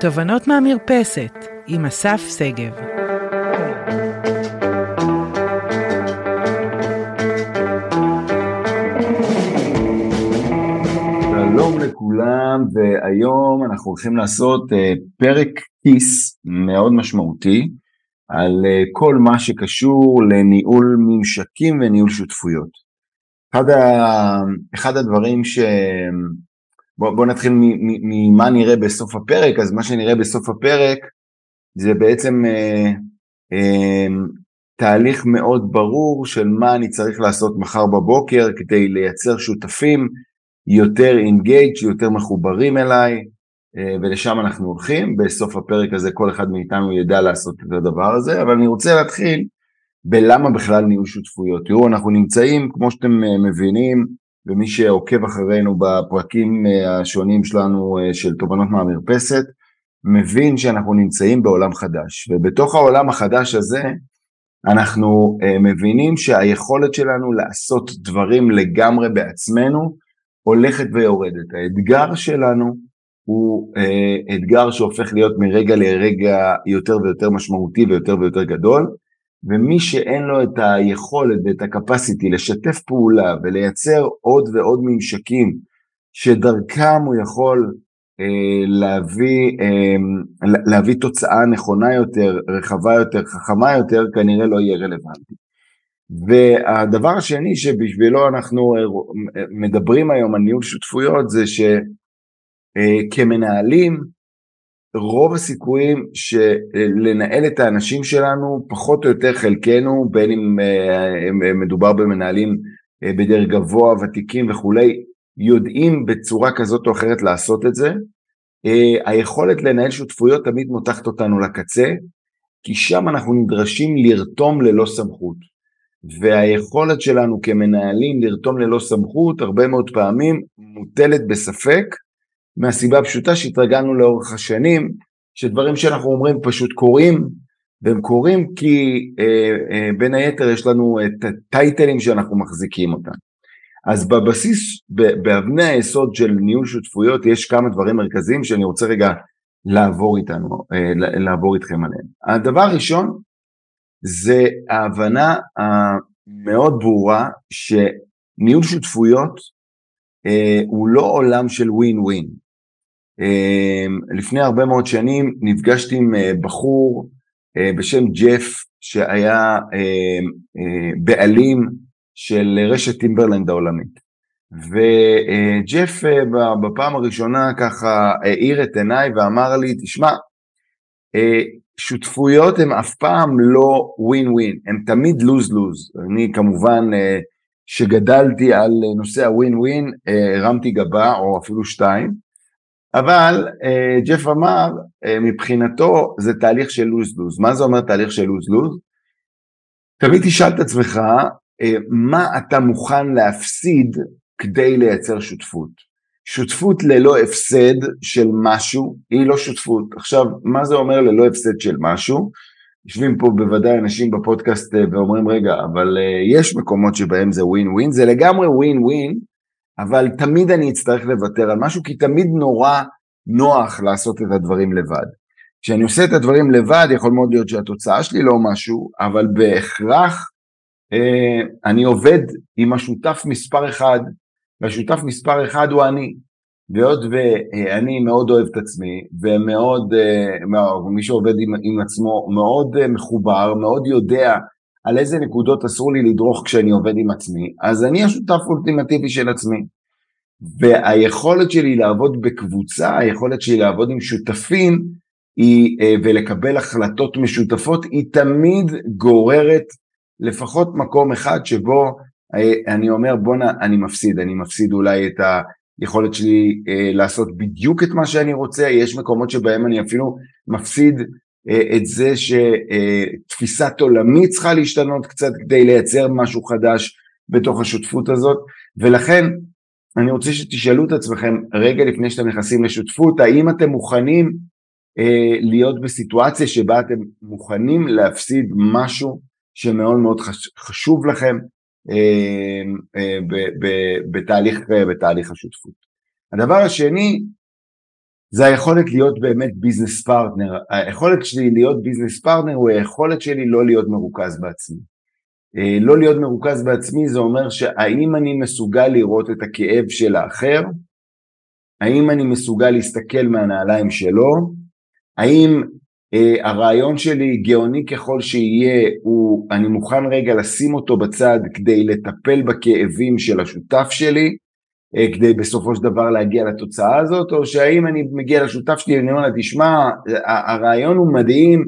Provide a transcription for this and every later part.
תובנות מהמרפסת עם אסף שגב. שלום לכולם, והיום אנחנו הולכים לעשות uh, פרק כיס מאוד משמעותי על uh, כל מה שקשור לניהול ממשקים וניהול שותפויות. אחד, ה... אחד הדברים ש... בוא, בוא נתחיל ממה נראה בסוף הפרק, אז מה שנראה בסוף הפרק זה בעצם אה, אה, תהליך מאוד ברור של מה אני צריך לעשות מחר בבוקר כדי לייצר שותפים יותר אינגייג', יותר מחוברים אליי, אה, ולשם אנחנו הולכים. בסוף הפרק הזה כל אחד מאיתנו ידע לעשות את הדבר הזה, אבל אני רוצה להתחיל בלמה בכלל נהיו שותפויות. תראו, אנחנו נמצאים, כמו שאתם אה, מבינים, ומי שעוקב אחרינו בפרקים אה, השונים שלנו אה, של תובנות מהמרפסת, מבין שאנחנו נמצאים בעולם חדש, ובתוך העולם החדש הזה אנחנו אה, מבינים שהיכולת שלנו לעשות דברים לגמרי בעצמנו הולכת ויורדת. האתגר שלנו הוא אתגר שהופך להיות מרגע לרגע יותר ויותר משמעותי ויותר ויותר גדול, ומי שאין לו את היכולת ואת הקפסיטי לשתף פעולה ולייצר עוד ועוד ממשקים שדרכם הוא יכול אה, להביא, אה, להביא תוצאה נכונה יותר, רחבה יותר, חכמה יותר, כנראה לא יהיה רלוונטי. והדבר השני שבשבילו אנחנו אה, מדברים היום על ניהול שותפויות זה שכמנהלים אה, רוב הסיכויים שלנהל את האנשים שלנו, פחות או יותר חלקנו, בין אם אה, מדובר במנהלים אה, בדרג גבוה, ותיקים וכולי, יודעים בצורה כזאת או אחרת לעשות את זה. אה, היכולת לנהל שותפויות תמיד מותחת אותנו לקצה, כי שם אנחנו נדרשים לרתום ללא סמכות. והיכולת שלנו כמנהלים לרתום ללא סמכות הרבה מאוד פעמים מוטלת בספק, מהסיבה הפשוטה שהתרגלנו לאורך השנים, שדברים שאנחנו אומרים פשוט קורים, והם קורים כי אה, אה, בין היתר יש לנו את הטייטלים שאנחנו מחזיקים אותם. אז בבסיס, באבני היסוד של ניהול שותפויות יש כמה דברים מרכזיים שאני רוצה רגע לעבור איתנו, אה, לעבור איתכם עליהם. הדבר הראשון זה ההבנה המאוד ברורה שניהול שותפויות אה, הוא לא עולם של ווין ווין. אמ, לפני הרבה מאוד שנים נפגשתי עם אה, בחור אה, בשם ג'ף שהיה אה, בעלים של רשת טימברלנד העולמית. וג'ף בפעם הראשונה ככה האיר את עיניי ואמר לי, תשמע, שותפויות הן אף פעם לא ווין ווין, הן תמיד lose lose. אני כמובן שגדלתי על נושא הווין ווין, הרמתי גבה או אפילו שתיים, אבל אה, ג'ף אמר, אה, מבחינתו זה תהליך של lose-lose. מה זה אומר תהליך של lose-lose? תמיד תשאל את עצמך, אה, מה אתה מוכן להפסיד כדי לייצר שותפות? שותפות ללא הפסד של משהו היא לא שותפות. עכשיו, מה זה אומר ללא הפסד של משהו? יושבים פה בוודאי אנשים בפודקאסט ואומרים, רגע, אבל יש מקומות שבהם זה ווין ווין, זה לגמרי ווין ווין, אבל תמיד אני אצטרך לוותר על משהו, כי תמיד נורא נוח לעשות את הדברים לבד. כשאני עושה את הדברים לבד, יכול מאוד להיות שהתוצאה שלי לא משהו, אבל בהכרח אה, אני עובד עם השותף מספר אחד, והשותף מספר אחד הוא אני. והיות ואני מאוד אוהב את עצמי, ומאוד, אה, מי שעובד עם, עם עצמו, מאוד אה, מחובר, מאוד יודע על איזה נקודות אסור לי לדרוך כשאני עובד עם עצמי, אז אני השותף האולטימטיבי של עצמי. והיכולת שלי לעבוד בקבוצה, היכולת שלי לעבוד עם שותפים היא, אה, ולקבל החלטות משותפות, היא תמיד גוררת לפחות מקום אחד שבו אה, אני אומר בואנה אני מפסיד, אני מפסיד אולי את היכולת שלי אה, לעשות בדיוק את מה שאני רוצה, יש מקומות שבהם אני אפילו מפסיד את זה שתפיסת עולמי צריכה להשתנות קצת כדי לייצר משהו חדש בתוך השותפות הזאת ולכן אני רוצה שתשאלו את עצמכם רגע לפני שאתם נכנסים לשותפות האם אתם מוכנים אה, להיות בסיטואציה שבה אתם מוכנים להפסיד משהו שמאוד מאוד חשוב לכם אה, אה, בתהליך, בתהליך השותפות. הדבר השני זה היכולת להיות באמת business partner. היכולת שלי להיות business partner הוא היכולת שלי לא להיות מרוכז בעצמי. אה, לא להיות מרוכז בעצמי זה אומר שהאם אני מסוגל לראות את הכאב של האחר, האם אני מסוגל להסתכל מהנעליים שלו, האם אה, הרעיון שלי גאוני ככל שיהיה, הוא, אני מוכן רגע לשים אותו בצד כדי לטפל בכאבים של השותף שלי, כדי בסופו של דבר להגיע לתוצאה הזאת, או שהאם אני מגיע לשותף שלי ואני אומר לה, תשמע, הרעיון הוא מדהים,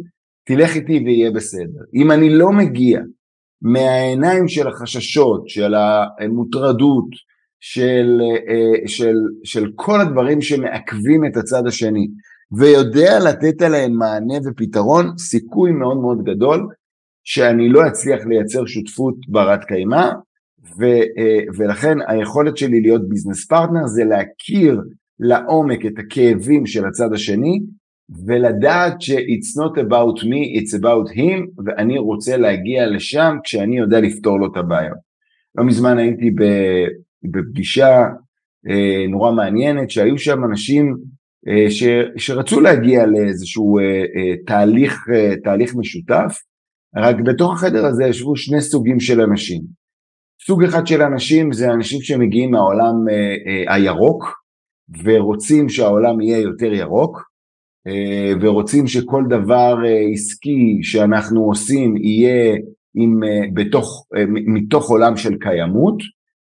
תלך איתי ויהיה בסדר. אם אני לא מגיע מהעיניים של החששות, של המוטרדות, של, אה, של, של כל הדברים שמעכבים את הצד השני, ויודע לתת עליהם מענה ופתרון, סיכוי מאוד מאוד גדול שאני לא אצליח לייצר שותפות ברת קיימא, אה, ולכן היכולת שלי להיות ביזנס פרטנר זה להכיר לעומק את הכאבים של הצד השני ולדעת ש-it's not about me, it's about him, ואני רוצה להגיע לשם כשאני יודע לפתור לו את הבעיות. לא מזמן הייתי בפגישה אה, נורא מעניינת, שהיו שם אנשים אה, ש, שרצו להגיע לאיזשהו תהליך, תהליך משותף, רק בתוך החדר הזה ישבו שני סוגים של אנשים. סוג אחד של אנשים זה אנשים שמגיעים מהעולם אה, אה, הירוק ורוצים שהעולם יהיה יותר ירוק אה, ורוצים שכל דבר עסקי שאנחנו עושים יהיה עם, בתוך, מתוך עולם של קיימות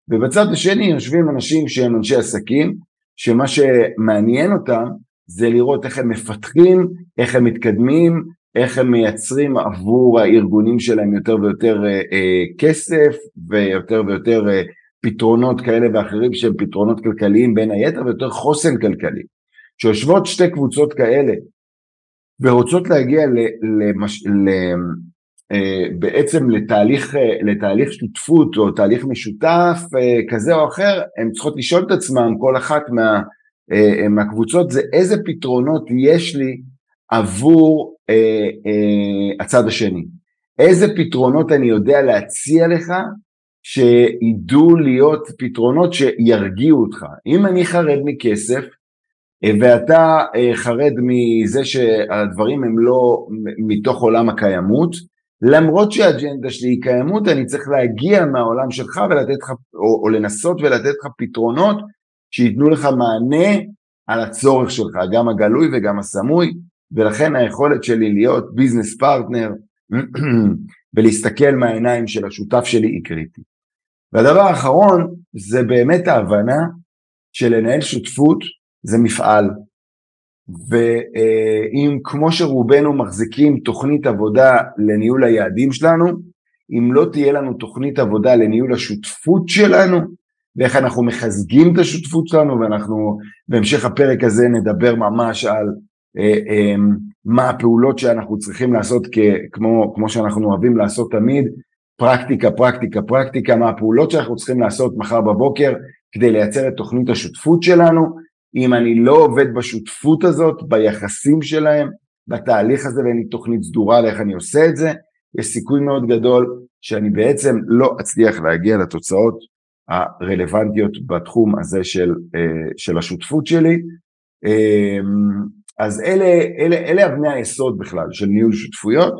ובצד השני יושבים אנשים שהם אנשי עסקים שמה שמעניין אותם זה לראות איך הם מפתחים, איך הם מתקדמים, איך הם מייצרים עבור הארגונים שלהם יותר ויותר אה, אה, כסף ויותר ויותר אה, פתרונות כאלה ואחרים שהם פתרונות כלכליים בין היתר ויותר חוסן כלכלי. כשיושבות שתי קבוצות כאלה ורוצות להגיע ל, למש, ל, בעצם לתהליך, לתהליך שותפות או תהליך משותף כזה או אחר, הן צריכות לשאול את עצמם, כל אחת מה, מהקבוצות, זה איזה פתרונות יש לי עבור אה, אה, הצד השני. איזה פתרונות אני יודע להציע לך שידעו להיות פתרונות שירגיעו אותך. אם אני חרד מכסף אה, ואתה אה, חרד מזה שהדברים הם לא מתוך עולם הקיימות, למרות שהאג'נדה שלי היא קיימות, אני צריך להגיע מהעולם שלך ולתת לך, או, או לנסות ולתת לך פתרונות שייתנו לך מענה על הצורך שלך, גם הגלוי וגם הסמוי, ולכן היכולת שלי להיות business partner ולהסתכל מהעיניים של השותף שלי היא קריטית. והדבר האחרון זה באמת ההבנה שלנהל שותפות זה מפעל. ואם כמו שרובנו מחזיקים תוכנית עבודה לניהול היעדים שלנו, אם לא תהיה לנו תוכנית עבודה לניהול השותפות שלנו, ואיך אנחנו מחזקים את השותפות שלנו, ואנחנו בהמשך הפרק הזה נדבר ממש על מה הפעולות שאנחנו צריכים לעשות כמו, כמו שאנחנו אוהבים לעשות תמיד, פרקטיקה, פרקטיקה, פרקטיקה, מה הפעולות שאנחנו צריכים לעשות מחר בבוקר כדי לייצר את תוכנית השותפות שלנו. אם אני לא עובד בשותפות הזאת, ביחסים שלהם, בתהליך הזה ואין לי תוכנית סדורה לאיך אני עושה את זה, יש סיכוי מאוד גדול שאני בעצם לא אצליח להגיע לתוצאות הרלוונטיות בתחום הזה של, אה, של השותפות שלי. אז אלה, אלה, אלה אבני היסוד בכלל של ניהול שותפויות,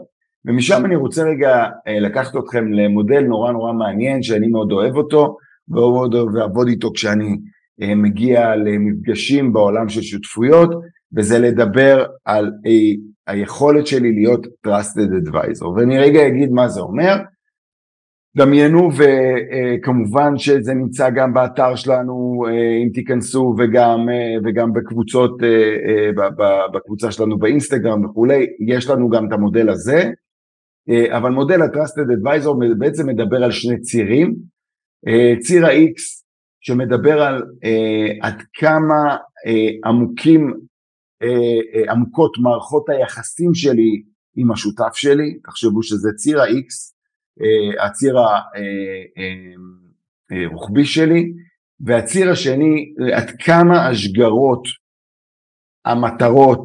ומשם אני רוצה רגע אה, לקחת אתכם למודל נורא נורא מעניין שאני מאוד אוהב אותו, ומאוד אוהב לעבוד איתו כשאני אה, מגיע למפגשים בעולם של שותפויות, וזה לדבר על היכולת שלי להיות trusted advisor, ואני רגע אגיד מה זה אומר, דמיינו וכמובן שזה נמצא גם באתר שלנו אם תיכנסו וגם, וגם בקבוצות, בקבוצה שלנו באינסטגרם וכולי, יש לנו גם את המודל הזה, אבל מודל ה-Trusted Advisor בעצם מדבר על שני צירים, ציר ה-X שמדבר על עד כמה עמוקים, עמוקות מערכות היחסים שלי עם השותף שלי, תחשבו שזה ציר ה-X, אה, הציר הרוחבי אה, אה, שלי, והציר השני, עד כמה השגרות, המטרות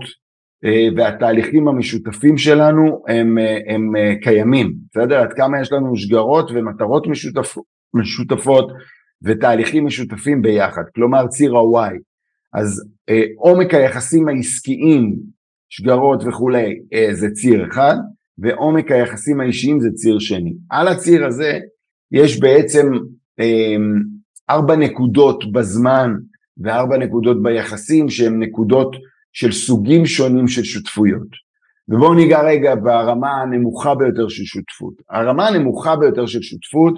והתהליכים המשותפים שלנו הם, הם קיימים, בסדר? עד כמה יש לנו שגרות ומטרות משותפ, משותפות ותהליכים משותפים ביחד, כלומר ציר ה-Y. אז אה, עומק היחסים העסקיים, שגרות וכולי, אה, זה ציר אחד, ועומק היחסים האישיים זה ציר שני. על הציר הזה יש בעצם אה, ארבע נקודות בזמן וארבע נקודות ביחסים שהן נקודות של סוגים שונים של שותפויות. ובואו ניגע רגע ברמה הנמוכה ביותר של שותפות. הרמה הנמוכה ביותר של שותפות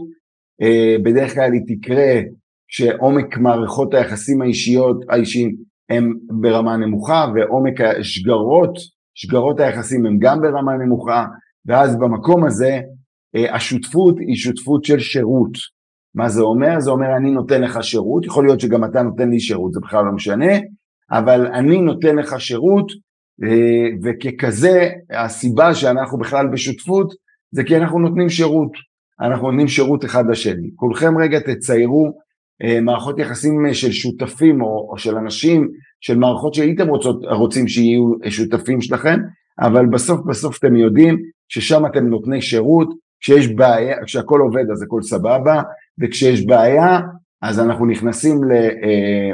אה, בדרך כלל היא תקרה כשעומק מערכות היחסים האישיות, האישיים הם ברמה נמוכה ועומק השגרות, שגרות היחסים הם גם ברמה נמוכה ואז במקום הזה אה, השותפות היא שותפות של שירות. מה זה אומר? זה אומר אני נותן לך שירות, יכול להיות שגם אתה נותן לי שירות, זה בכלל לא משנה, אבל אני נותן לך שירות אה, וככזה הסיבה שאנחנו בכלל בשותפות זה כי אנחנו נותנים שירות, אנחנו נותנים שירות אחד לשני. כולכם רגע תציירו מערכות יחסים של שותפים או, או של אנשים, של מערכות שהייתם רוצות, רוצים שיהיו שותפים שלכם, אבל בסוף בסוף אתם יודעים ששם אתם נותני שירות, כשיש בעיה, כשהכל עובד אז הכל סבבה, וכשיש בעיה אז אנחנו נכנסים אה,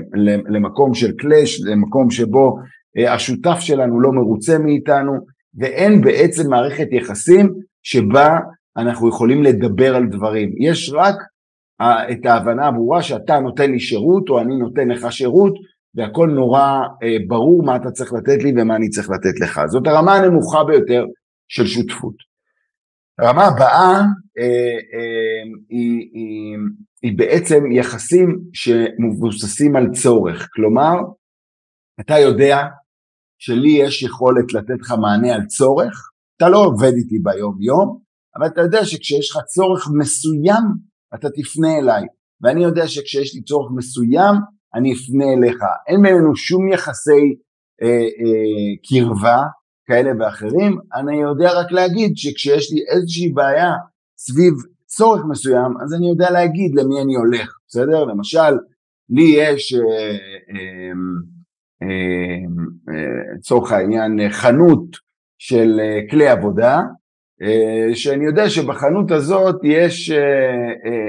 למקום של קלאש, למקום שבו אה, השותף שלנו לא מרוצה מאיתנו, ואין בעצם מערכת יחסים שבה אנחנו יכולים לדבר על דברים. יש רק אה, את ההבנה הברורה שאתה נותן לי שירות או אני נותן לך שירות, והכל נורא ברור מה אתה צריך לתת לי ומה אני צריך לתת לך. זאת הרמה הנמוכה ביותר של שותפות. הרמה הבאה אה, אה, היא, היא, היא בעצם יחסים שמבוססים על צורך, כלומר אתה יודע שלי יש יכולת לתת לך מענה על צורך, אתה לא עובד איתי ביום יום, אבל אתה יודע שכשיש לך צורך מסוים אתה תפנה אליי, ואני יודע שכשיש לי צורך מסוים אני אפנה אליך, אין בינינו שום יחסי אה, אה, קרבה כאלה ואחרים, אני יודע רק להגיד שכשיש לי איזושהי בעיה סביב צורך מסוים, אז אני יודע להגיד למי אני הולך, בסדר? למשל, לי יש לצורך אה, אה, אה, העניין חנות של כלי עבודה, שאני יודע שבחנות הזאת יש,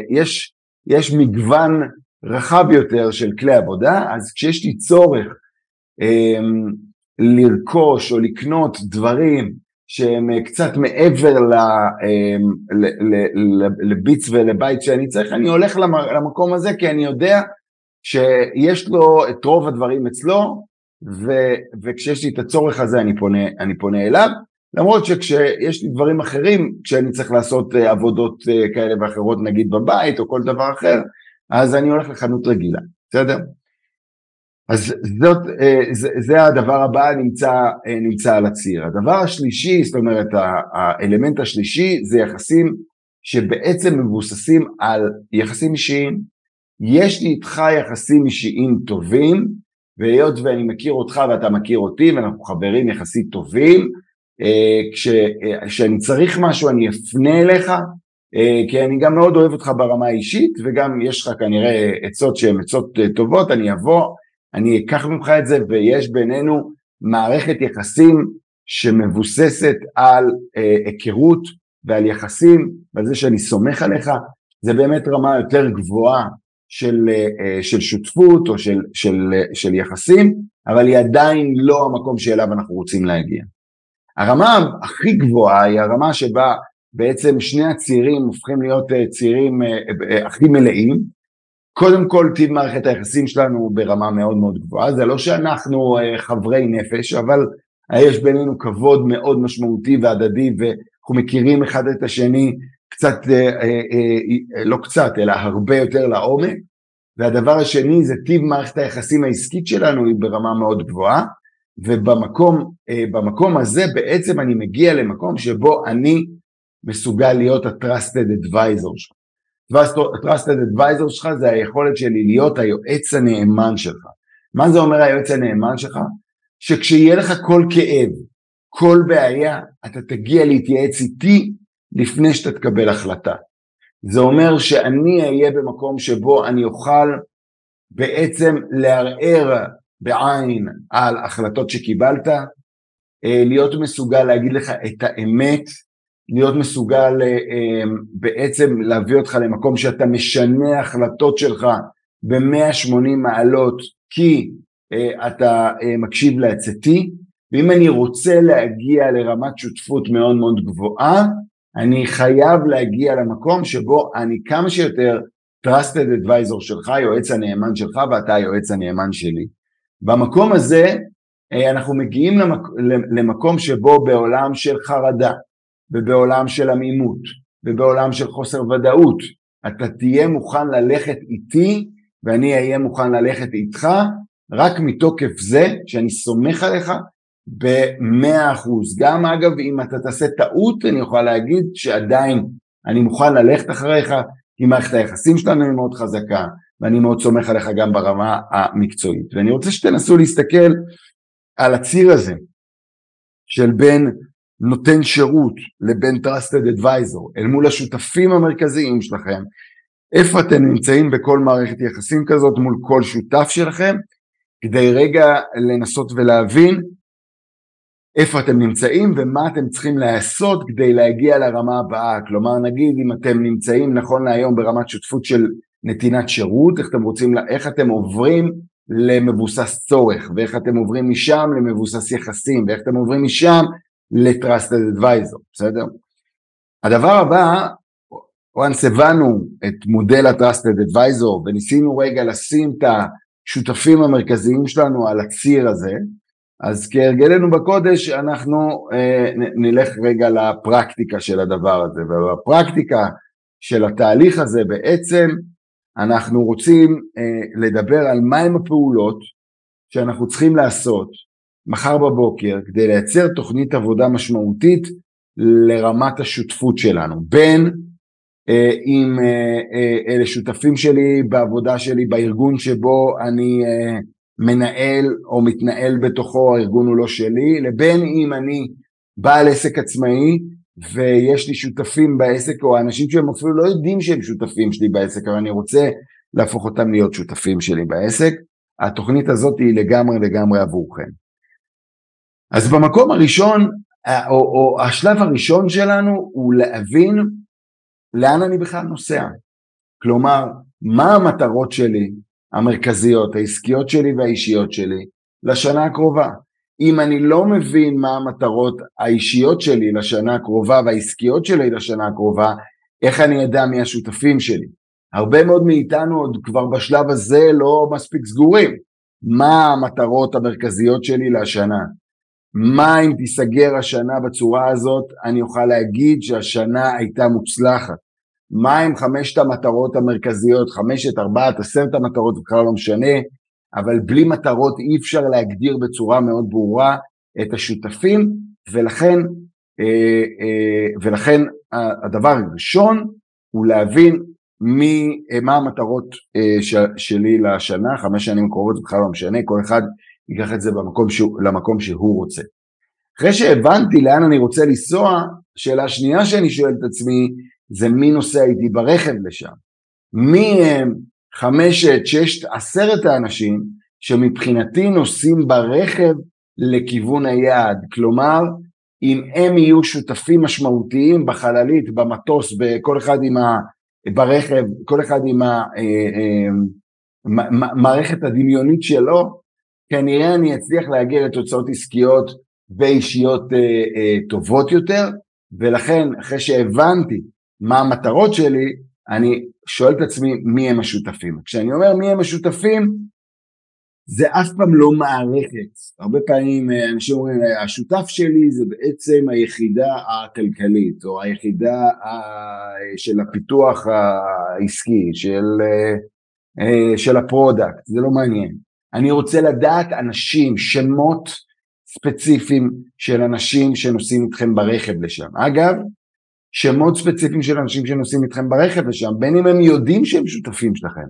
יש, יש מגוון רחב יותר של כלי עבודה, אז כשיש לי צורך לרכוש או לקנות דברים שהם קצת מעבר לביץ ולבית שאני צריך, אני הולך למקום הזה כי אני יודע שיש לו את רוב הדברים אצלו ו, וכשיש לי את הצורך הזה אני פונה, אני פונה אליו למרות שכשיש לי דברים אחרים, כשאני צריך לעשות אה, עבודות אה, כאלה ואחרות נגיד בבית או כל דבר אחר, אז אני הולך לחנות רגילה, בסדר? אז זאת, אה, זה, זה הדבר הבא נמצא, נמצא על הציר. הדבר השלישי, זאת אומרת האלמנט השלישי זה יחסים שבעצם מבוססים על יחסים אישיים. יש לי איתך יחסים אישיים טובים, והיות ואני מכיר אותך ואתה מכיר אותי ואנחנו חברים יחסית טובים, כש, כשאני צריך משהו אני אפנה אליך, כי אני גם מאוד אוהב אותך ברמה האישית וגם יש לך כנראה עצות שהן עצות טובות, אני אבוא אני אקח ממך את זה ויש בינינו מערכת יחסים שמבוססת על אה, היכרות ועל יחסים ועל זה שאני סומך עליך, זה באמת רמה יותר גבוהה של, אה, של שותפות או של, של, של יחסים, אבל היא עדיין לא המקום שאליו אנחנו רוצים להגיע. הרמה הכי גבוהה היא הרמה שבה בעצם שני הצירים הופכים להיות אה, צירים אה, אה, הכי מלאים, קודם כל טיב מערכת היחסים שלנו ברמה מאוד מאוד גבוהה, זה לא שאנחנו חברי נפש, אבל יש בינינו כבוד מאוד משמעותי והדדי ואנחנו מכירים אחד את השני קצת, לא קצת, אלא הרבה יותר לעומק. והדבר השני זה טיב מערכת היחסים העסקית שלנו היא ברמה מאוד גבוהה, ובמקום הזה בעצם אני מגיע למקום שבו אני מסוגל להיות ה-trusted advisor שלך. Trusted Advisor שלך זה היכולת שלי להיות היועץ הנאמן שלך. מה זה אומר היועץ הנאמן שלך? שכשיהיה לך כל כאב, כל בעיה, אתה תגיע להתייעץ איתי לפני שאתה תקבל החלטה. זה אומר שאני אהיה במקום שבו אני אוכל בעצם לערער בעין על החלטות שקיבלת, אה, להיות מסוגל להגיד לך את האמת להיות מסוגל אה, אה, בעצם להביא אותך למקום שאתה משנה החלטות שלך ב-180 מעלות כי אתה מקשיב לעצתי, ואם אני רוצה להגיע לרמת שותפות מאוד מאוד גבוהה, אני חייב להגיע למקום שבו אני כמה שיותר trusted advisor שלך, יועץ הנאמן שלך ואתה היועץ הנאמן שלי. במקום הזה אה, אנחנו מגיעים למק... למקום שבו בעולם של חרדה ובעולם של עמימות ובעולם של חוסר ודאות אתה תהיה מוכן ללכת איתי ואני אהיה מוכן ללכת איתך רק מתוקף זה שאני סומך עליך במאה אחוז. גם אגב אם אתה תעשה טעות אני יכול להגיד שעדיין אני מוכן ללכת אחריך כי מערכת היחסים שלנו היא מאוד חזקה ואני מאוד סומך עליך גם ברמה המקצועית. ואני רוצה שתנסו להסתכל על הציר הזה של בין נותן שירות לבין trusted advisor אל מול השותפים המרכזיים שלכם, איפה אתם נמצאים בכל מערכת יחסים כזאת מול כל שותף שלכם, כדי רגע לנסות ולהבין איפה אתם נמצאים ומה אתם צריכים לעשות כדי להגיע לרמה הבאה. כלומר נגיד אם אתם נמצאים נכון להיום ברמת שותפות של נתינת שירות, איך אתם רוצים, איך אתם עוברים למבוסס צורך, ואיך אתם עוברים משם למבוסס יחסים, ואיך אתם עוברים משם ל-Trusted Advisor, בסדר? הדבר הבא, once הבנו את מודל ה-Trusted Advisor וניסינו רגע לשים את השותפים המרכזיים שלנו על הציר הזה, אז כהרגלנו בקודש אנחנו אה, נלך רגע לפרקטיקה של הדבר הזה, ובפרקטיקה של התהליך הזה בעצם אנחנו רוצים אה, לדבר על מהם הפעולות שאנחנו צריכים לעשות מחר בבוקר כדי לייצר תוכנית עבודה משמעותית לרמת השותפות שלנו. בין אה, אם אה, אה, אלה שותפים שלי בעבודה שלי בארגון שבו אני אה, מנהל או מתנהל בתוכו הארגון הוא לא שלי לבין אם אני בעל עסק עצמאי ויש לי שותפים בעסק או אנשים שהם אפילו לא יודעים שהם שותפים שלי בעסק אבל אני רוצה להפוך אותם להיות שותפים שלי בעסק. התוכנית הזאת היא לגמרי לגמרי עבורכם. אז במקום הראשון או, או השלב הראשון שלנו הוא להבין לאן אני בכלל נוסע. כלומר מה המטרות שלי המרכזיות העסקיות שלי והאישיות שלי לשנה הקרובה אם אני לא מבין מה המטרות האישיות שלי לשנה הקרובה והעסקיות שלי לשנה הקרובה, איך אני אדע מי השותפים שלי? הרבה מאוד מאיתנו עוד כבר בשלב הזה לא מספיק סגורים. מה המטרות המרכזיות שלי לשנה? מה אם תיסגר השנה בצורה הזאת, אני אוכל להגיד שהשנה הייתה מוצלחת. מה עם חמשת המטרות המרכזיות, חמשת, ארבעת, עשרת המטרות, בכלל לא משנה, אבל בלי מטרות אי אפשר להגדיר בצורה מאוד ברורה את השותפים ולכן, אה, אה, ולכן הדבר הראשון הוא להבין מי, אה, מה המטרות שלי לשנה, חמש שנים קרובות זה בכלל לא משנה, כל אחד ייקח את זה במקום שהוא, למקום שהוא רוצה. אחרי שהבנתי לאן אני רוצה לנסוע, השאלה השנייה שאני שואל את עצמי זה מי נוסע איתי ברכב לשם. מי הם חמשת, ששת, עשרת האנשים שמבחינתי נוסעים ברכב לכיוון היעד. כלומר, אם הם יהיו שותפים משמעותיים בחללית, במטוס, בכל אחד עם ה... ברכב, כל אחד עם המערכת אה, אה, הדמיונית שלו, כנראה אני אצליח להגיע לתוצאות עסקיות ואישיות אה, טובות יותר, ולכן אחרי שהבנתי מה המטרות שלי, אני שואל את עצמי מי הם השותפים. כשאני אומר מי הם השותפים, זה אף פעם לא מערכת. הרבה פעמים אה, אנשים אומרים, השותף שלי זה בעצם היחידה הכלכלית, או היחידה של הפיתוח העסקי, של, אה, אה, של ה product, זה לא מעניין. אני רוצה לדעת אנשים, שמות ספציפיים של אנשים שנוסעים איתכם ברכב לשם. אגב, שמות ספציפיים של אנשים שנוסעים איתכם ברכב לשם, בין אם הם יודעים שהם שותפים שלכם,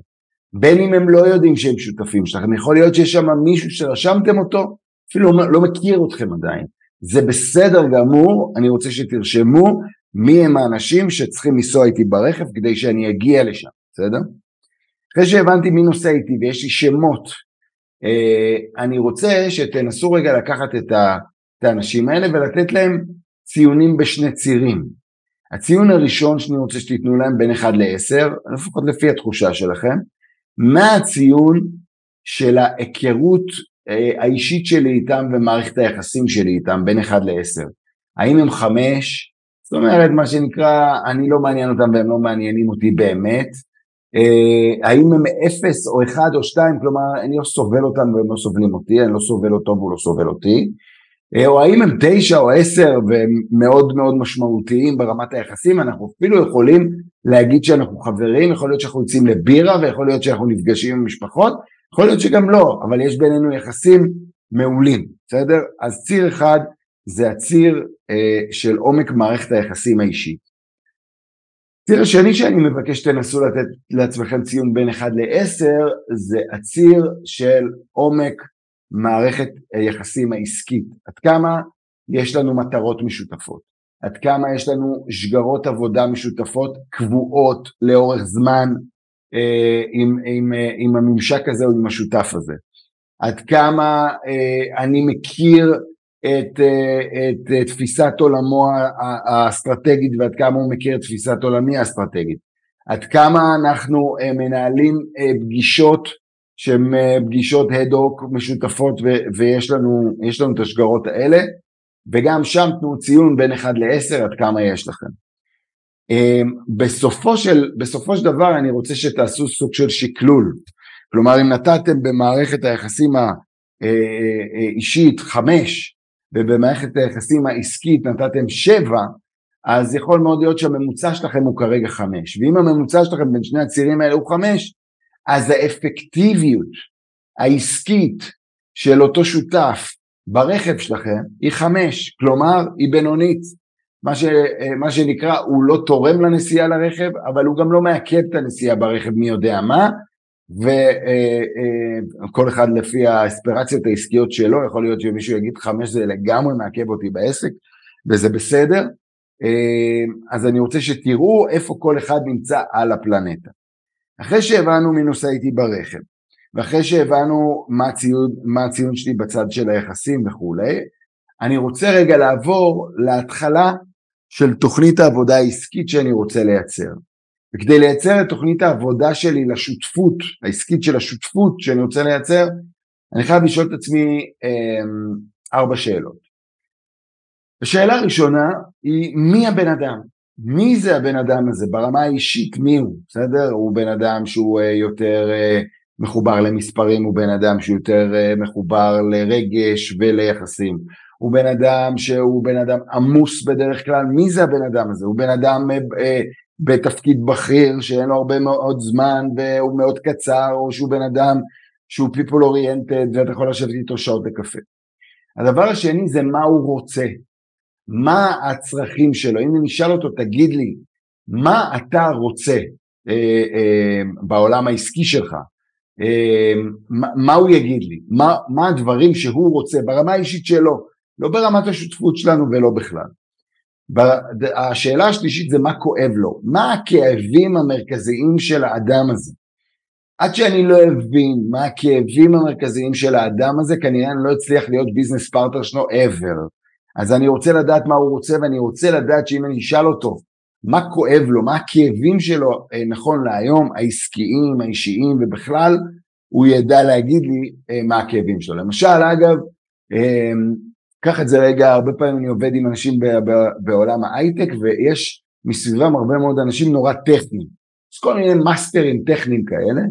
בין אם הם לא יודעים שהם שותפים שלכם, יכול להיות שיש שם מישהו שרשמתם אותו, אפילו לא, לא מכיר אתכם עדיין, זה בסדר גמור, אני רוצה שתרשמו מי הם האנשים שצריכים לנסוע איתי ברכב כדי שאני אגיע לשם, בסדר? אחרי שהבנתי מי נוסע איתי ויש לי שמות, אה, אני רוצה שתנסו רגע לקחת את האנשים האלה ולתת להם ציונים בשני צירים. הציון הראשון שאני רוצה שתיתנו להם בין 1 ל-10, לפחות לפי התחושה שלכם, מה הציון של ההיכרות אה, האישית שלי איתם ומערכת היחסים שלי איתם בין 1 ל-10. האם הם 5? זאת אומרת, מה שנקרא, אני לא מעניין אותם והם לא מעניינים אותי באמת. אה, האם הם 0 או 1 או 2, כלומר, אני לא סובל אותם והם לא סובלים אותי, אני לא סובל אותו והוא לא סובל אותי. אה, או האם הם 9 או 10 והם מאוד מאוד משמעותיים ברמת היחסים, אנחנו אפילו יכולים להגיד שאנחנו חברים, יכול להיות שאנחנו יוצאים לבירה ויכול להיות שאנחנו נפגשים עם משפחות, יכול להיות שגם לא, אבל יש בינינו יחסים מעולים, בסדר? אז ציר אחד זה הציר אה, של עומק מערכת היחסים האישית. הציר השני שאני מבקש שתנסו לתת לעצמכם ציון בין 1 ל-10 זה הציר של עומק מערכת היחסים העסקית. עד כמה יש לנו מטרות משותפות, עד כמה יש לנו שגרות עבודה משותפות קבועות לאורך זמן אה, עם, עם, אה, עם הממשק הזה או עם השותף הזה. עד כמה אה, אני מכיר את, את, את תפיסת עולמו האסטרטגית ועד כמה הוא מכיר את תפיסת עולמי האסטרטגית. עד כמה אנחנו מנהלים פגישות שהן פגישות הד-הוק משותפות ו- ויש לנו, לנו את השגרות האלה וגם שם תנו ציון בין 1 ל-10 עד כמה יש לכם. אמ, בסופו של, בסופו של דבר אני רוצה שתעשו סוג של שקלול, כלומר אם נתתם במערכת היחסים האישית חמש ובמערכת היחסים העסקית נתתם שבע אז יכול מאוד להיות שהממוצע שלכם הוא כרגע חמש ואם הממוצע שלכם בין שני הצירים האלה הוא חמש אז האפקטיביות העסקית של אותו שותף ברכב שלכם היא חמש, כלומר היא בינונית מה, ש, אה, מה שנקרא, הוא לא תורם לנסיעה לרכב, אבל הוא גם לא מעכב את הנסיעה ברכב מי יודע מה, וכל אה, אה, אחד לפי האספירציות העסקיות שלו, יכול להיות שמישהו יגיד חמש זה לגמרי מעכב אותי בעסק, וזה בסדר. אז אני רוצה שתראו איפה כל אחד נמצא על הפלנטה. אחרי שהבנו מי נוסע איתי ברכב, ואחרי שהבנו מה הציון, מה הציון שלי בצד של היחסים וכולי, אני רוצה רגע לעבור להתחלה של תוכנית העבודה העסקית שאני רוצה לייצר. וכדי לייצר את תוכנית העבודה שלי לשותפות, העסקית של השותפות שאני רוצה לייצר, אני חייב לשאול את עצמי אמ, ארבע שאלות. השאלה הראשונה היא מי הבן אדם? מי זה הבן אדם הזה ברמה האישית מי הוא, בסדר? הוא בן אדם שהוא אה, יותר אה, מחובר למספרים, הוא בן אדם שהוא יותר אה, מחובר לרגש וליחסים, הוא בן אדם שהוא בן אדם עמוס בדרך כלל, מי זה הבן אדם הזה? הוא בן אדם אה, בתפקיד בכיר שאין לו הרבה מאוד זמן והוא מאוד קצר, או שהוא בן אדם שהוא people oriented ואתה יכול לשבת איתו שעות לקפה. הדבר השני זה מה הוא רוצה, מה הצרכים שלו, אם אני אשאל אותו תגיד לי מה אתה רוצה אה, אה, בעולם העסקי שלך, אה, מה, מה הוא יגיד לי, מה, מה הדברים שהוא רוצה ברמה האישית שלו, לא ברמת השותפות שלנו ולא בכלל. השאלה השלישית זה מה כואב לו, מה הכאבים המרכזיים של האדם הזה. עד שאני לא אבין מה הכאבים המרכזיים של האדם הזה, כנראה אני לא אצליח להיות business partner שלו ever. אז אני רוצה לדעת מה הוא רוצה ואני רוצה לדעת שאם אני אשאל אותו מה כואב לו, מה הכאבים שלו אה, נכון להיום, העסקיים, האישיים ובכלל, הוא ידע להגיד לי אה, מה הכאבים שלו. למשל, אגב, אה, קח את זה רגע, הרבה פעמים אני עובד עם אנשים בעולם ההייטק ויש מסביבם הרבה מאוד אנשים נורא טכניים. יש כל מיני מאסטרים טכניים כאלה,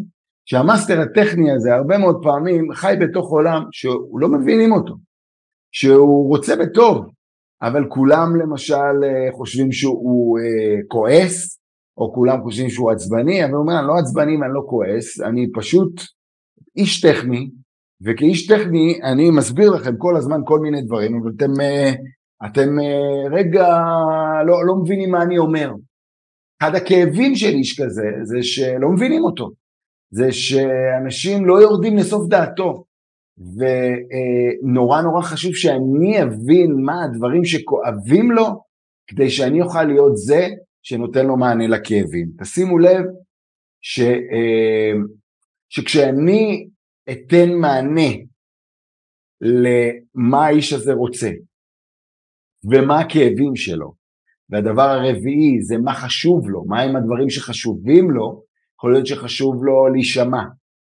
שהמאסטר הטכני הזה הרבה מאוד פעמים חי בתוך עולם שהוא לא מבינים אותו, שהוא רוצה בטוב, אבל כולם למשל אה, חושבים שהוא אה, כועס, או כולם חושבים שהוא עצבני, אבל הוא אומר, אני לא עצבני ואני לא כועס, אני פשוט איש טכני, וכאיש טכני אני מסביר לכם כל הזמן כל מיני דברים, אבל אתם, אה, אתם רגע לא, לא מבינים מה אני אומר. אחד הכאבים של איש כזה זה שלא מבינים אותו, זה שאנשים לא יורדים לסוף דעתו, ונורא נורא חשוב שאני אבין מה הדברים שכואבים לו, כדי שאני אוכל להיות זה שנותן לו מענה לכאבים. תשימו לב ש, אה, שכשאני אתן מענה למה האיש הזה רוצה ומה הכאבים שלו. והדבר הרביעי זה מה חשוב לו, מהם הדברים שחשובים לו, יכול להיות שחשוב לו להישמע,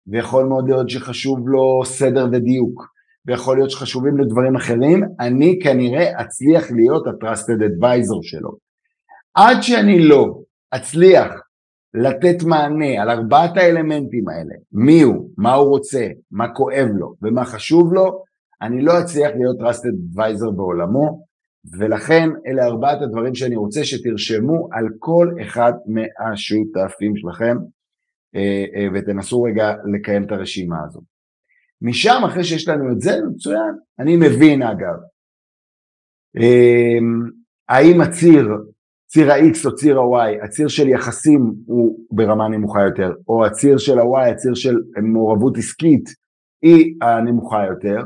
ויכול מאוד להיות שחשוב לו סדר ודיוק, ויכול להיות שחשובים לו דברים אחרים, אני כנראה אצליח להיות ה-trusted advisor שלו. עד שאני לא אצליח לתת מענה על ארבעת האלמנטים האלה, מי הוא, מה הוא רוצה, מה כואב לו ומה חשוב לו, אני לא אצליח להיות trusted advisor בעולמו, ולכן אלה ארבעת הדברים שאני רוצה שתרשמו על כל אחד מהשותפים שלכם ותנסו רגע לקיים את הרשימה הזאת. משם אחרי שיש לנו את זה, מצוין, אני מבין אגב, אה, האם הציר, ציר ה-X או ציר ה-Y, הציר של יחסים הוא ברמה נמוכה יותר, או הציר של ה-Y, הציר של מעורבות עסקית היא הנמוכה יותר,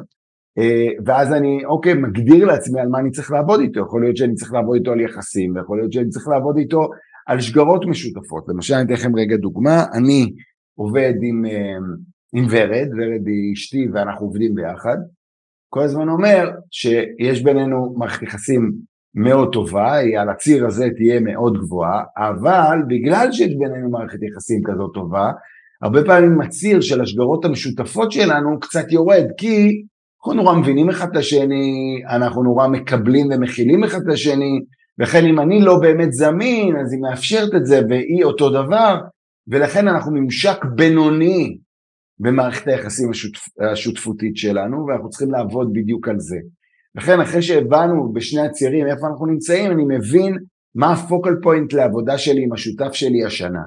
ואז אני, אוקיי, מגדיר לעצמי על מה אני צריך לעבוד איתו, יכול להיות שאני צריך לעבוד איתו על יחסים, ויכול להיות שאני צריך לעבוד איתו על שגרות משותפות. למשל, אני אתן לכם רגע דוגמה, אני עובד עם, אה, עם ורד, ורד היא אשתי ואנחנו עובדים ביחד, כל הזמן אומר שיש בינינו מערכת יחסים מאוד טובה, היא על הציר הזה תהיה מאוד גבוהה, אבל בגלל שיש בינינו מערכת יחסים כזאת טובה, הרבה פעמים הציר של השגרות המשותפות שלנו קצת יורד, כי אנחנו נורא מבינים אחד את השני, אנחנו נורא מקבלים ומכילים אחד את השני, וכן אם אני לא באמת זמין אז היא מאפשרת את זה והיא אותו דבר ולכן אנחנו ממשק בינוני במערכת היחסים השותפ, השותפותית שלנו ואנחנו צריכים לעבוד בדיוק על זה. לכן אחרי שהבנו בשני הצירים איפה אנחנו נמצאים אני מבין מה הפוקל פוינט לעבודה שלי עם השותף שלי השנה.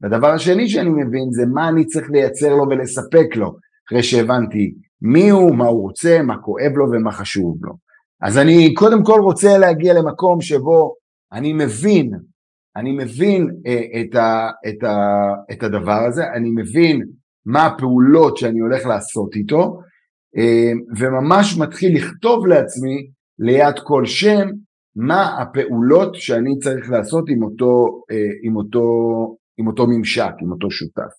והדבר השני שאני מבין זה מה אני צריך לייצר לו ולספק לו אחרי שהבנתי מי הוא, מה הוא רוצה, מה כואב לו ומה חשוב לו. אז אני קודם כל רוצה להגיע למקום שבו אני מבין, אני מבין אה, את, ה, את, ה, את הדבר הזה, אני מבין מה הפעולות שאני הולך לעשות איתו, אה, וממש מתחיל לכתוב לעצמי ליד כל שם מה הפעולות שאני צריך לעשות עם אותו, אה, עם אותו, עם אותו ממשק, עם אותו שותף.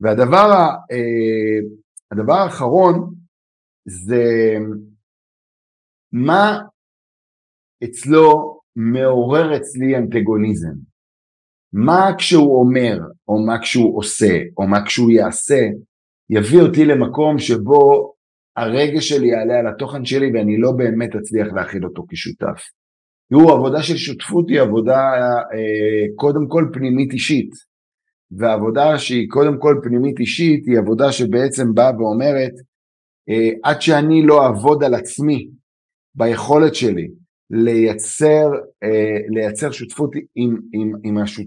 והדבר הדבר האחרון זה מה אצלו מעורר אצלי אנטגוניזם? מה כשהוא אומר, או מה כשהוא עושה, או מה כשהוא יעשה, יביא אותי למקום שבו הרגש שלי יעלה על התוכן שלי ואני לא באמת אצליח להכיל אותו כשותף. תראו, עבודה של שותפות היא עבודה אה, קודם כל פנימית אישית, ועבודה שהיא קודם כל פנימית אישית היא עבודה שבעצם באה ואומרת, אה, עד שאני לא אעבוד על עצמי ביכולת שלי לייצר, אה, לייצר שותפות עם, עם, עם, השות,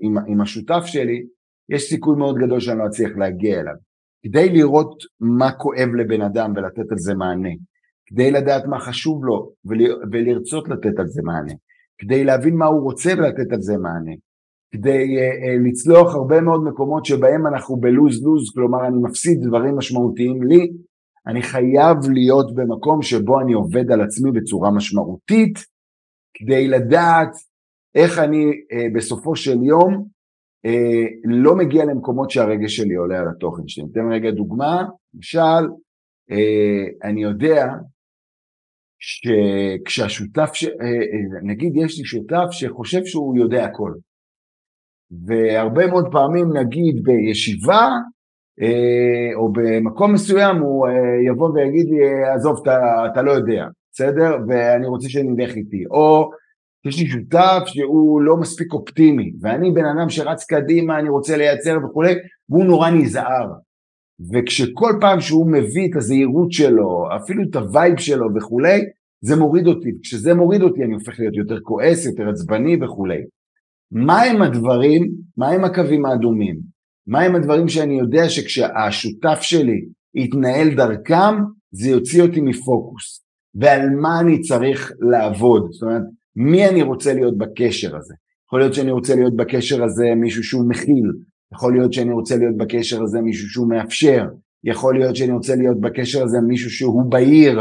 עם, עם השותף שלי, יש סיכוי מאוד גדול שאני לא אצליח להגיע אליו. כדי לראות מה כואב לבן אדם ולתת על זה מענה, כדי לדעת מה חשוב לו ולרצות לתת על זה מענה, כדי להבין מה הוא רוצה ולתת על זה מענה, כדי uh, לצלוח הרבה מאוד מקומות שבהם אנחנו בלוז-לוז, כלומר אני מפסיד דברים משמעותיים לי, אני חייב להיות במקום שבו אני עובד על עצמי בצורה משמעותית, כדי לדעת איך אני uh, בסופו של יום uh, לא מגיע למקומות שהרגש שלי עולה על התוכן שלי. ניתן רגע דוגמה, למשל, uh, אני יודע שכשהשותף, ש... נגיד יש לי שותף שחושב שהוא יודע הכל, והרבה מאוד פעמים נגיד בישיבה אה, או במקום מסוים הוא אה, יבוא ויגיד לי עזוב אתה, אתה לא יודע בסדר? ואני רוצה שנלך איתי. או יש לי שותף שהוא לא מספיק אופטימי ואני בן אדם שרץ קדימה אני רוצה לייצר וכולי והוא נורא נזהר. וכשכל פעם שהוא מביא את הזהירות שלו אפילו את ה vibe שלו וכולי זה מוריד אותי. כשזה מוריד אותי אני הופך להיות יותר כועס יותר עצבני וכולי מהם הדברים, מהם הקווים האדומים? מהם הדברים שאני יודע שכשהשותף שלי יתנהל דרכם, זה יוציא אותי מפוקוס. ועל מה אני צריך לעבוד? זאת אומרת, מי אני רוצה להיות בקשר הזה? יכול להיות שאני רוצה להיות בקשר הזה מישהו שהוא מכיל, יכול להיות שאני רוצה להיות בקשר הזה מישהו שהוא מאפשר, יכול להיות שאני רוצה להיות בקשר הזה מישהו שהוא בהיר,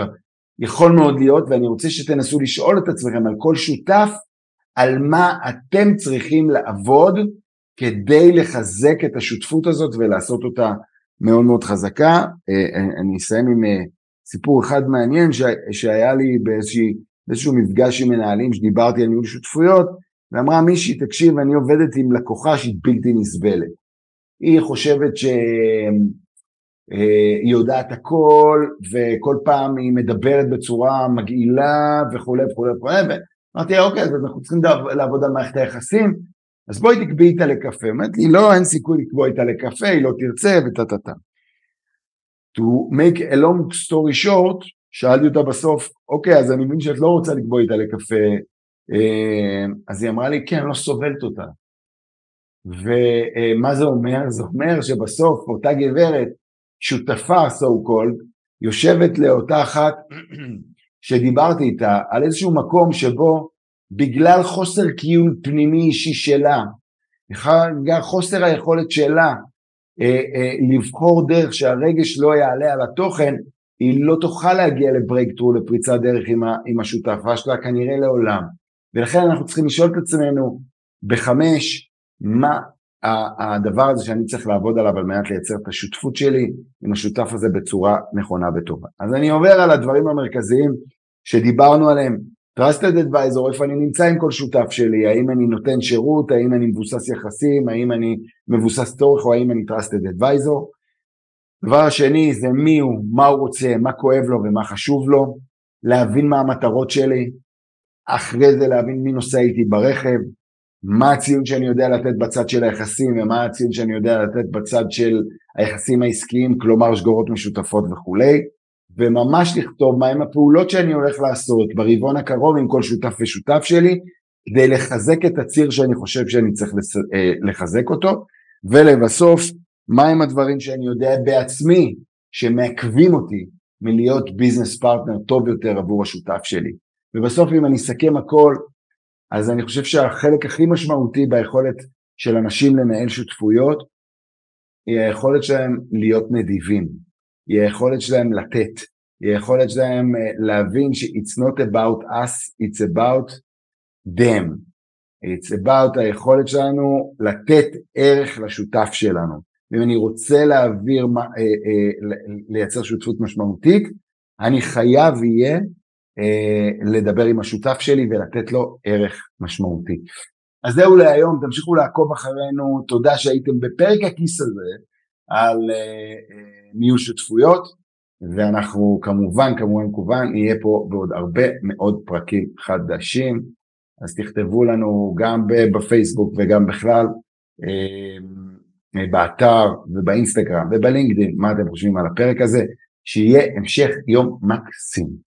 יכול מאוד להיות, ואני רוצה שתנסו לשאול את עצמכם על כל שותף על מה אתם צריכים לעבוד כדי לחזק את השותפות הזאת ולעשות אותה מאוד מאוד חזקה. אה, אה, אני אסיים עם אה, סיפור אחד מעניין שהיה לי באיזשהו מפגש עם מנהלים שדיברתי על ניהול שותפויות ואמרה מישהי תקשיב אני עובדת עם לקוחה שהיא בלתי נסבלת היא חושבת שהיא יודעת הכל, וכל פעם היא מדברת בצורה מגעילה וכולי וכולי וכולי, ואמרתי אוקיי, אז אנחנו צריכים לעבוד על מערכת היחסים, אז בואי תקבעי איתה לקפה. אמרתי לי, לא, אין סיכוי לקבוע איתה לקפה, היא לא תרצה וטה טה טה. To make a long story short, שאלתי אותה בסוף, אוקיי, אז אני מבין שאת לא רוצה לקבוע איתה לקפה, אה, אז היא אמרה לי, כן, לא סובלת אותה. ומה זה אומר? זה אומר שבסוף אותה גברת, שותפה so called, יושבת לאותה אחת שדיברתי איתה על איזשהו מקום שבו בגלל חוסר קיום פנימי אישי שלה, בגלל חוסר היכולת שלה אה, אה, לבחור דרך שהרגש לא יעלה על התוכן, היא לא תוכל להגיע לברייקטרו, לפריצת דרך עם, עם השותפה שלה כנראה לעולם. ולכן אנחנו צריכים לשאול את עצמנו בחמש, מה הדבר הזה שאני צריך לעבוד עליו על מנת לייצר את השותפות שלי עם השותף הזה בצורה נכונה וטובה. אז אני עובר על הדברים המרכזיים שדיברנו עליהם, Trusted Advisor, איפה אני נמצא עם כל שותף שלי, האם אני נותן שירות, האם אני מבוסס יחסים, האם אני מבוסס צורך? או האם אני Trusted Advisor. דבר השני זה מי הוא, מה הוא רוצה, מה כואב לו ומה חשוב לו, להבין מה המטרות שלי, אחרי זה להבין מי נוסע איתי ברכב, מה הציון שאני יודע לתת בצד של היחסים ומה הציון שאני יודע לתת בצד של היחסים העסקיים, כלומר שגורות משותפות וכולי. וממש לכתוב מהם הפעולות שאני הולך לעשות ברבעון הקרוב עם כל שותף ושותף שלי כדי לחזק את הציר שאני חושב שאני צריך אה, לחזק אותו ולבסוף מהם הדברים שאני יודע בעצמי שמעכבים אותי מלהיות ביזנס פרטנר טוב יותר עבור השותף שלי? ובסוף אם אני אסכם הכל אז אני חושב שהחלק הכי משמעותי ביכולת של אנשים לנהל שותפויות היא היכולת שלהם להיות נדיבים היא היכולת שלהם לתת, היא היכולת שלהם אה, להבין ש-it's not about us, it's about them. It's about היכולת שלנו לתת ערך לשותף שלנו. ואם אני רוצה להעביר, אה, אה, לייצר שותפות משמעותית, אני חייב יהיה לדבר עם השותף שלי ולתת לו ערך משמעותי. אז זהו להיום, תמשיכו לעקוב אחרינו, תודה שהייתם בפרק הכיס הזה על ניהול שותפויות, ואנחנו כמובן, כמובן, כמובן, נהיה פה בעוד הרבה מאוד פרקים חדשים, אז תכתבו לנו גם בפייסבוק וגם בכלל, אה, באתר ובאינסטגרם ובלינקדאין, מה אתם חושבים על הפרק הזה, שיהיה המשך יום מקסים.